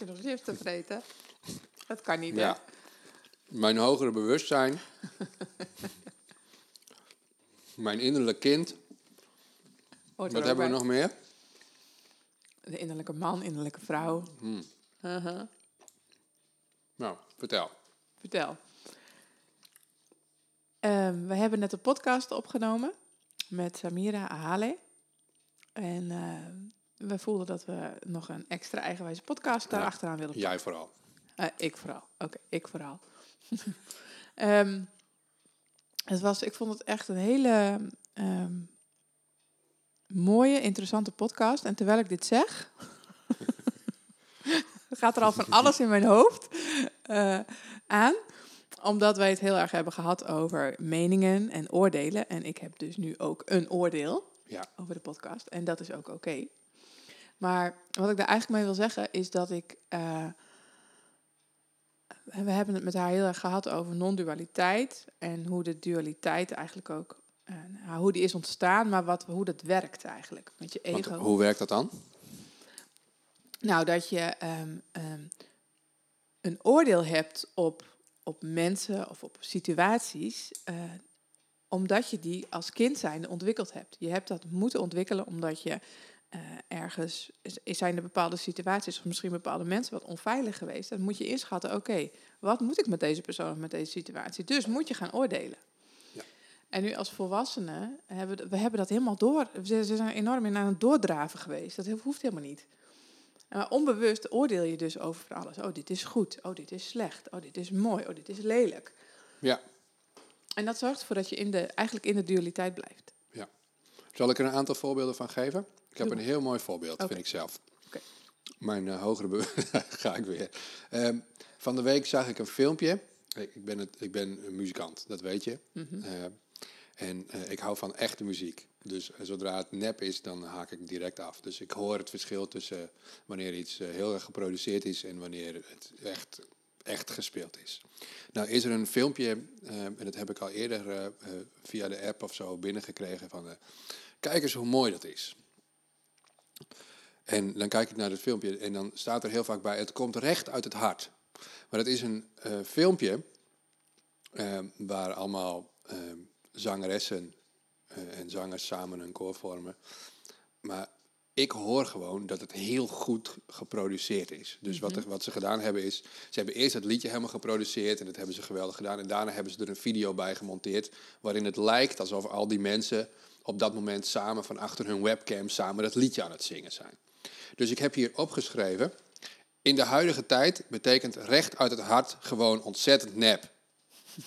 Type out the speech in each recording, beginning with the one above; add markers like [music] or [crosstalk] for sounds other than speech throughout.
je nog chips te vreten? Dat kan niet, hè? Ja. Mijn hogere bewustzijn. [laughs] mijn innerlijk kind. Hoort Wat hebben we nog meer? De innerlijke man, innerlijke vrouw. Hmm. Uh-huh. Nou, vertel. Vertel. Ehm, we hebben net een podcast opgenomen met Samira Ahale. En ehm, we voelden dat we nog een extra eigenwijze podcast daar Ja. achteraan wilden Jij vooral. Eh, ik vooral. Oké, ik vooral. [laughs] Ehm, het was, ik vond het echt een hele ehm, mooie, interessante podcast. En terwijl ik dit zeg, [laughs] gaat er al van alles in mijn hoofd eh, aan. Omdat wij het heel erg hebben gehad over meningen en oordelen. En ik heb dus nu ook een oordeel Ja. over de podcast. En dat is ook oké. Maar wat ik daar eigenlijk mee wil zeggen is dat ik. eh, we hebben het met haar heel erg gehad over non-dualiteit. En hoe de dualiteit eigenlijk ook. eh, nou, hoe die is ontstaan, maar wat, hoe dat werkt eigenlijk. Met je Want ego. hoe werkt dat dan? Nou, dat je ehm, ehm, een oordeel hebt op, op mensen of op situaties, eh, omdat je die als kind zijnde ontwikkeld hebt. Je hebt dat moeten ontwikkelen omdat je eh, ergens, zijn er bepaalde situaties of misschien bepaalde mensen wat onveilig geweest. Dan moet je inschatten, oké, wat moet ik met deze persoon of met deze situatie? Dus moet je gaan oordelen. Ja. En nu als volwassenen hebben we, we hebben dat helemaal door. Ze, ze zijn enorm in aan het doordraven geweest. Dat hoeft helemaal niet. Maar onbewust oordeel je dus over van alles. Oh, dit is goed. Oh, dit is slecht. Oh, dit is mooi. Oh, dit is lelijk. Ja. En dat zorgt ervoor dat je in de, eigenlijk in de dualiteit blijft. Zal ik er een aantal voorbeelden van geven? Ik heb een heel mooi voorbeeld, Oké. vind ik zelf. Oké. Mijn eh, hogere be- [laughs] ga ik weer. Ehm, van de week zag ik een filmpje. Ik, ben, het, ik ben een muzikant, dat weet je. Mhm. Eh, en eh, ik hou van echte muziek. Dus zodra het nep is, dan haak ik direct af. Dus ik hoor het verschil tussen wanneer iets heel erg geproduceerd is en wanneer het echt, echt gespeeld is. Nou is er een filmpje, en dat heb ik al eerder via de app of zo binnengekregen van... kijk eens hoe mooi dat is. En dan kijk ik naar het filmpje en dan staat er heel vaak bij... het komt recht uit het hart. Maar het is een eh, filmpje eh, waar allemaal eh, zangeressen eh, en zangers samen een koor vormen. Maar ik hoor gewoon dat het heel goed geproduceerd is. Dus wat, er- wat ze gedaan hebben is... Ze hebben eerst het liedje helemaal geproduceerd en dat hebben ze geweldig gedaan. En daarna hebben ze er een video bij gemonteerd... waarin het lijkt alsof al die mensen op dat moment samen van achter hun webcam... samen dat liedje aan het zingen zijn. Dus ik heb hier opgeschreven... In de huidige tijd betekent recht uit het hart gewoon ontzettend nep. [laughs]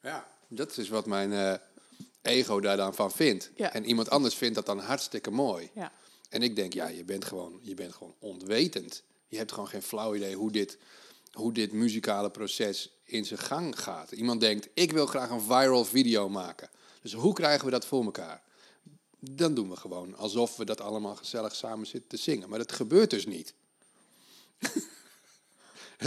Ja, dat is wat mijn eh, ego daar dan van vindt. Ja. En iemand anders vindt dat dan hartstikke mooi. Ja. En ik denk, ja, je bent gewoon, je bent gewoon onwetend. Je hebt gewoon geen flauw idee hoe dit, hoe dit muzikale proces in zijn gang gaat. Iemand denkt, ik wil graag een viral video maken. Dus hoe krijgen we dat voor elkaar? Dan doen we gewoon alsof we dat allemaal gezellig samen zitten te zingen. Maar dat gebeurt dus niet. [laughs]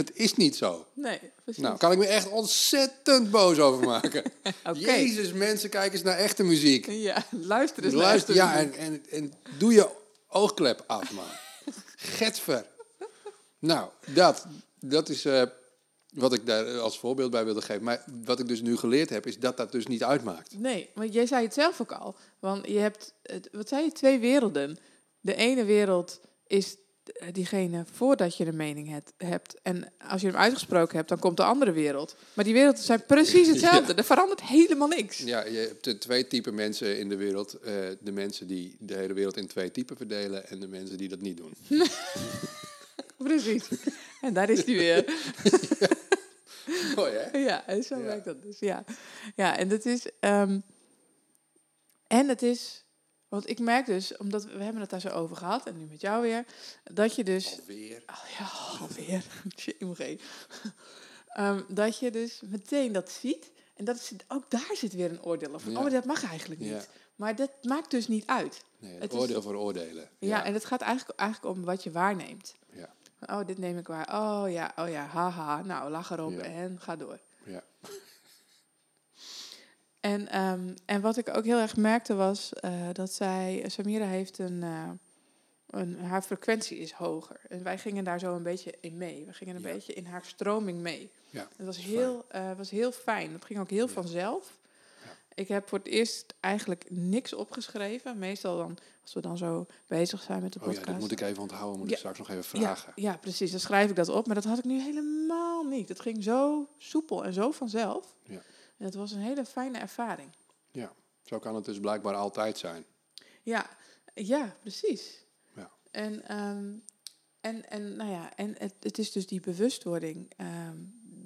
het is niet zo. Nee, precies. Nou, kan ik me echt ontzettend boos over maken. [laughs] Jezus, mensen, kijk eens naar echte muziek. Ja, luister eens naar Luister, echte ja, muziek. en, en, en doe je oogklep af, man. [laughs] Getver. Nou, dat, dat is eh, wat ik daar als voorbeeld bij wilde geven. Maar wat ik dus nu geleerd heb, is dat dat dus niet uitmaakt. Nee, maar jij zei het zelf ook al. Want je hebt, wat zei je, twee werelden. De ene wereld is eh, diegene voordat je een mening het- hebt. En als je hem uitgesproken hebt, dan komt de andere wereld. Maar die werelden zijn precies [laughs] hetzelfde. Er verandert helemaal niks. Ja, je hebt de twee typen mensen in de wereld. Eh, de mensen die de hele wereld in twee typen verdelen en de mensen die dat niet doen. [laughs] Precies. En daar is die weer. [laughs] Mooi, hè? Ja, en zo Ja. werkt dat dus. Ja, ja en dat is. ehm, en het is. Want ik merk dus, omdat we hebben het daar zo over gehad, en nu met jou weer, dat je dus. Alweer. Oh ja, alweer. [laughs] [laughs] Ehm dat je dus meteen dat ziet. En dat is, ook daar zit weer een oordeel over. Ja. Oh, maar dat mag eigenlijk niet. Ja. Maar dat maakt dus niet uit. Nee, Het het is- oordeel voor oordelen. Ja, en het gaat eigenlijk, eigenlijk om wat je waarneemt. ja. Oh, dit neem ik waar. Oh ja, oh ja, haha. Nou, lach erop Ja. en ga door. ja. [laughs] En, ehm, en wat ik ook heel erg merkte was eh, dat zij, Samira heeft een, eh, een, haar frequentie is hoger. En wij gingen daar zo een beetje in mee. We gingen een Ja. beetje in haar stroming mee. Ja, Het was heel, eh, was heel fijn. Het ging ook heel Ja. vanzelf. Ik heb voor het eerst eigenlijk niks opgeschreven. Meestal dan, als we dan zo bezig zijn met de Oh ja, podcast. dat moet ik even onthouden, moet Ja. ik straks nog even vragen. ja, precies. Dan schrijf ik dat op. Maar dat had ik nu helemaal niet. Het ging zo soepel en zo vanzelf. Ja. En het was een hele fijne ervaring. Ja, zo kan het dus blijkbaar altijd zijn. Ja, ja precies. Ja. En, ehm, en, en, nou ja, en het, het is dus die bewustwording ehm,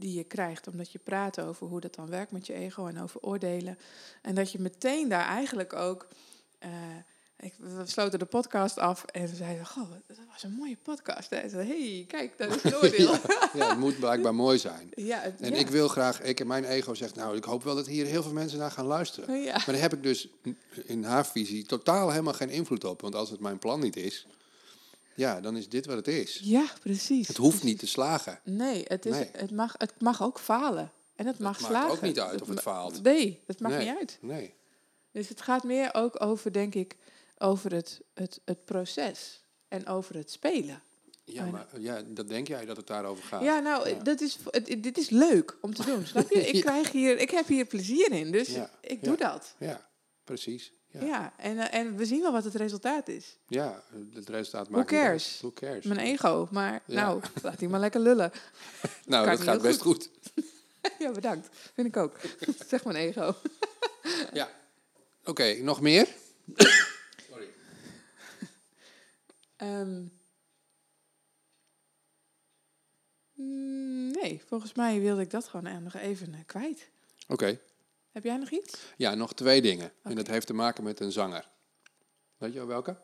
die je krijgt, omdat je praat over hoe dat dan werkt met je ego en over oordelen. En dat je meteen daar eigenlijk ook. eh, ik, we sloten de podcast af en we zeiden: Goh, dat was een mooie podcast. Hè? Hé, hey, kijk, dat is [laughs] een oordeel. ja, Ja, het moet blijkbaar mooi zijn. het- En ja. ik wil graag, ik en mijn ego zegt, nou, ik hoop wel dat hier heel veel mensen naar gaan luisteren. Ja. Maar daar heb ik dus in haar visie totaal helemaal geen invloed op. Want als het mijn plan niet is, ja, dan is dit wat het is. ja, precies. Het hoeft niet te slagen. Nee, het, is, Nee. Het, mag, het mag ook falen. En het mag maakt slagen. ook niet uit of het faalt. Nee, dat maakt Nee. niet uit. Nee. Dus het gaat meer ook over, denk ik, over het, het, het proces en over het spelen. Ja, maar ja, dat denk jij dat het daarover gaat. Ja, nou, Ja. Dat is, het, dit is leuk om te doen. Snap je? [laughs] Ik, Ja. krijg hier, ik heb hier plezier in, dus Ja, ik ja. doe dat. Ja, precies. Ja, Ja, en, eh, en we zien wel wat het resultaat is. ja het resultaat Who maakt uit. cares? Who cares? Mijn ego, maar Ja. nou, laat die maar lekker lullen. [laughs] nou, dat gaat best goed. [laughs] ja, bedankt. Vind ik ook. [laughs] zeg mijn ego. Ja. Oké, nog meer? [coughs] Sorry. Ehm, mm, nee, volgens mij wilde ik dat gewoon nog even eh, kwijt. Oké. Heb jij nog iets? Ja, nog twee dingen. En dat heeft te maken met een zanger. Weet je wel welke?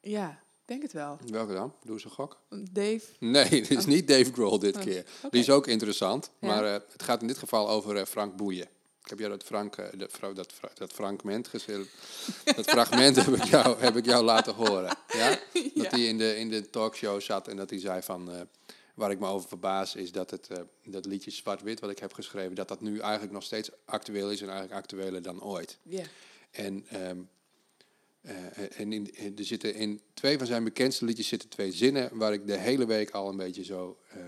Ja, denk het wel. Welke dan? Doe eens een gok. Dave. Nee, het is niet Dave Grohl dit Oh, keer. Die is ook interessant, Ja. maar eh, het gaat in dit geval over eh, Frank Boeien. Ik heb jou dat, Frank, vrouw- dat, fra- dat fragment. [laughs] Dat fragment heb ik, jou, heb ik jou laten horen. Ja? [laughs] Dat Ja. hij in de, in de talkshow zat en dat hij zei van... waar ik me over verbaas is dat het, eh, dat liedje Zwart-Wit wat ik heb geschreven... dat dat nu eigenlijk nog steeds actueel is en eigenlijk actueler dan ooit. Ja. En, ehm, eh, en in, in- er zitten in twee van zijn bekendste liedjes zitten twee zinnen waar ik de hele week al een beetje zo. eh,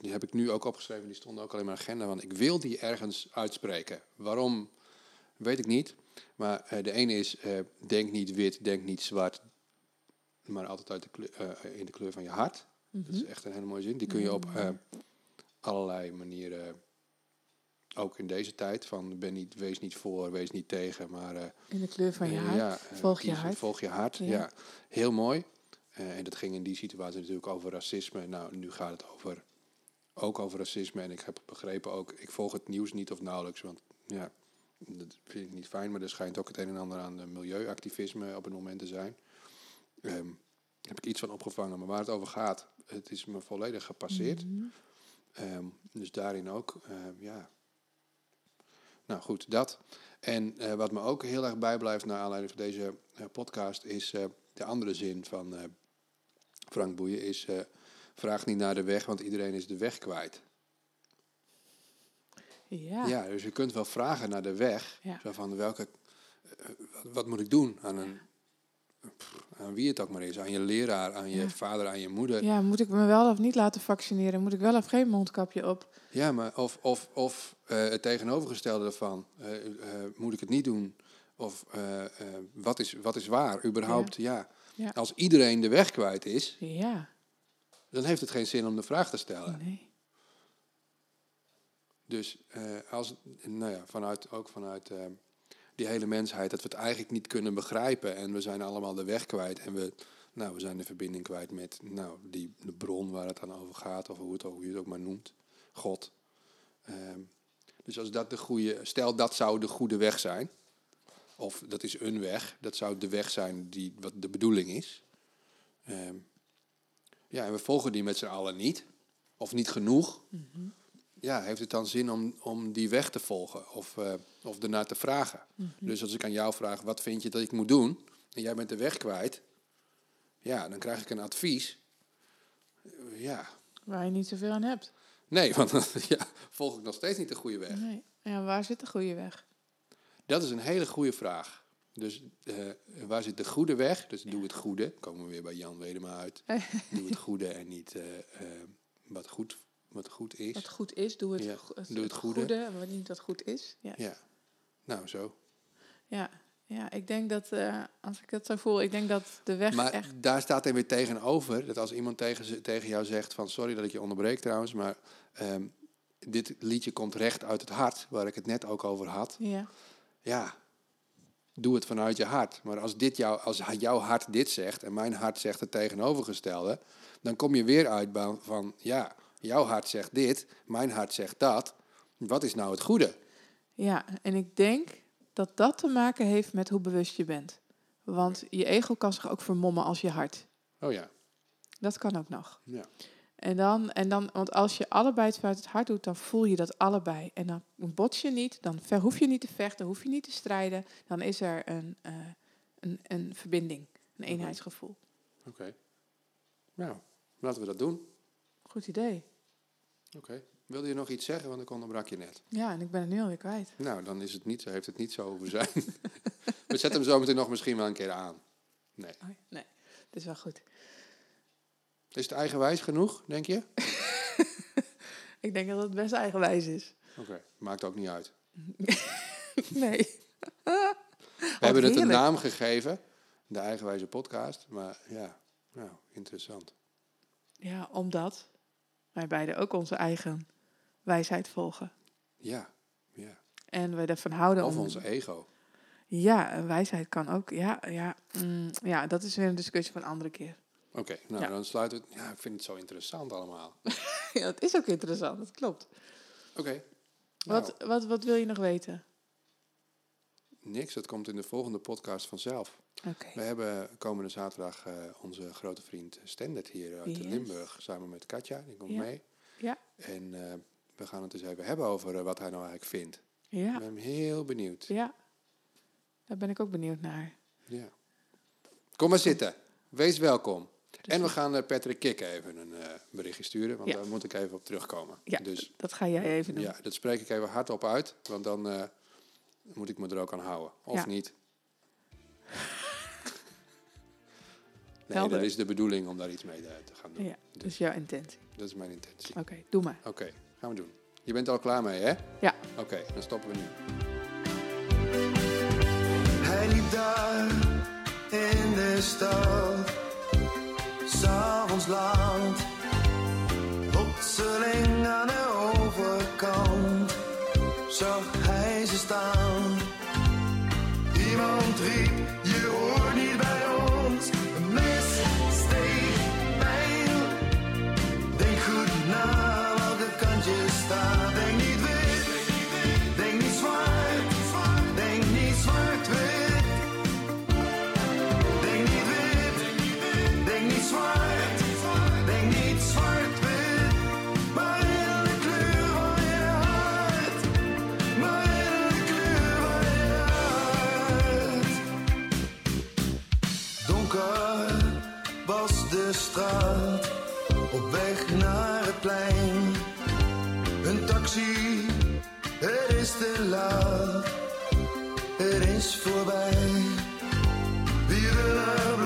die heb ik nu ook opgeschreven, die stonden ook al in mijn agenda. Want ik wil die ergens uitspreken. Waarom, weet ik niet. Maar de ene is: denk niet wit, denk niet zwart. Maar altijd uit de kleur, in de kleur van je hart. Dat is echt een hele mooie zin. Die kun je op eh, allerlei manieren. Ook in deze tijd, van ben niet, wees niet voor, wees niet tegen, maar eh, In de kleur van je eh, hart. ja, Volg je hart. Volg je hart, Ja. ja. Heel mooi. En dat ging in die situatie natuurlijk over racisme. Nou, nu gaat het over, ook over racisme. En ik heb begrepen ook, ik volg het nieuws niet of nauwelijks. Want ja, dat vind ik niet fijn. Maar er schijnt ook het een en ander aan milieuactivisme op het moment te zijn. Ehm, heb ik iets van opgevangen. Maar waar het over gaat, het is me volledig gepasseerd. Mhm. Ehm, dus daarin ook, ehm, ja. Nou goed, dat. En eh, wat me ook heel erg bijblijft naar aanleiding van deze eh, podcast is eh, de andere zin van Frank Boeien is vraag niet naar de weg, want iedereen is de weg kwijt. Ja. Ja, dus je kunt wel vragen naar de weg, Ja. zo van welke, wat, moet ik doen aan een, aan wie het ook maar is, aan je leraar, aan je Ja. vader, aan je moeder. Ja, moet ik me wel of niet laten vaccineren? Moet ik wel of geen mondkapje op? Ja, maar of, of, of eh, het tegenovergestelde ervan. Eh, eh, moet ik het niet doen? Of wat, is, wat is waar? Überhaupt, ja. Ja. Als iedereen de weg kwijt is, Ja. dan heeft het geen zin om de vraag te stellen. Nee. Dus als, nou ja, vanuit, ook vanuit die hele mensheid, dat we het eigenlijk niet kunnen begrijpen. En we zijn allemaal de weg kwijt. En we, nou, we zijn de verbinding kwijt met nou, die, de bron waar het dan over gaat. Of hoe, het ook, hoe je het ook maar noemt. God. Ehm, dus als dat de goede, stel dat zou de goede weg zijn. Of dat is een weg. Dat zou de weg zijn die wat de bedoeling is. Ehm, ja, en we volgen die met z'n allen niet. Of niet genoeg ja, heeft het dan zin om, om die weg te volgen of, eh of ernaar te vragen? Dus als ik aan jou vraag, wat vind je dat ik moet doen? En jij bent de weg kwijt. Ja, dan krijg ik een advies. Eh, Ja, Waar je niet zoveel aan hebt. nee, want dan [laughs] ja, volg ik nog steeds niet de goede weg. Nee. Ja, waar zit de goede weg? Dat is een hele goede vraag. Dus eh, waar zit de goede weg? Dus doe het goede. Komen we weer bij Jan Wedema uit. [laughs] doe het goede en niet wat, goed, wat goed is. Wat goed is, doe het, Ja, go- doe het goede. en wat niet wat goed is. Ja, Ja, nou zo. ja. ja ik denk dat, eh, als ik dat zo voel, ik denk dat de weg Maar echt... daar staat er weer tegenover dat als iemand tegen, tegen jou zegt van sorry dat ik je onderbreek trouwens, maar ehm, dit liedje komt recht uit het hart, waar ik het net ook over had. Ja, Ja, doe het vanuit je hart. Maar als, dit jou, als jouw hart dit zegt en mijn hart zegt het tegenovergestelde, dan kom je weer uit van ja, jouw hart zegt dit, mijn hart zegt dat. Wat is nou het goede? ja, en ik denk dat dat te maken heeft met hoe bewust je bent. Want je ego kan zich ook vermommen als je hart. Oh ja, Dat kan ook nog. ja. En dan, en dan, want als je allebei het vanuit het hart doet, dan voel je dat allebei. En dan bots je niet, dan ver, hoef je niet te vechten, hoef je niet te strijden. Dan is er een, eh, een, een verbinding, een eenheidsgevoel. oké. Nou, laten we dat doen. Goed idee. Oké. Wilde je nog iets zeggen, want ik onderbrak je net. Ja, en ik ben het nu alweer kwijt. Nou, dan is het niet zo, heeft het niet zo hoeven zijn. we zetten hem zo meteen nog misschien wel een keer aan. Nee. Oh nee, het is wel goed. Is het eigenwijs genoeg, denk je? [laughs] Ik denk dat het best eigenwijs is. Oké, maakt ook niet uit. [laughs] nee. We hebben het een naam gegeven, de Eigenwijze Podcast. Maar ja, nou, interessant. Ja, omdat wij beiden ook onze eigen wijsheid volgen. Ja, ja. En we ervan houden Of om... onze ego. Ja, een wijsheid kan ook. Ja, ja, mm, ja, dat is weer een discussie van een andere keer. Oké, nou Ja. dan sluiten we het. Ja, ik vind het zo interessant allemaal. [laughs] Ja, dat is ook interessant, dat klopt. Oké. Nou, Wat, wat, wat wil je nog weten? Niks, dat komt in de volgende podcast vanzelf. We hebben komende zaterdag eh, onze grote vriend Stendert hier uit Yes. Limburg samen met Katja. Die komt Ja. mee. Ja. En eh, we gaan het eens even hebben over eh, wat hij nou eigenlijk vindt. Ik Ja, ben heel benieuwd. ja. Daar ben ik ook benieuwd naar. Ja. Kom maar zitten. Wees welkom. Dus En we gaan Patrick Kik even een eh, berichtje sturen, want Ja. daar moet ik even op terugkomen. Ja, Dus dat ga jij even doen. ja, dat spreek ik even hardop uit, want dan moet ik me er ook aan houden. Of Ja. niet. [laughs] nee, Helder. dat is de bedoeling om daar iets mee eh, te gaan doen. Ja, dat is jouw intentie. Dat is mijn intentie. Oké, doe maar. Oké, gaan we doen. Je bent er al klaar mee, hè? Ja. Oké, dan stoppen we nu. Hij liep daar in de stad, s'avonds laat, plotseling aan de overkant zag staan. Iemand riep, straat, op weg naar het plein. Een taxi, het is te laat, het is voorbij. We willen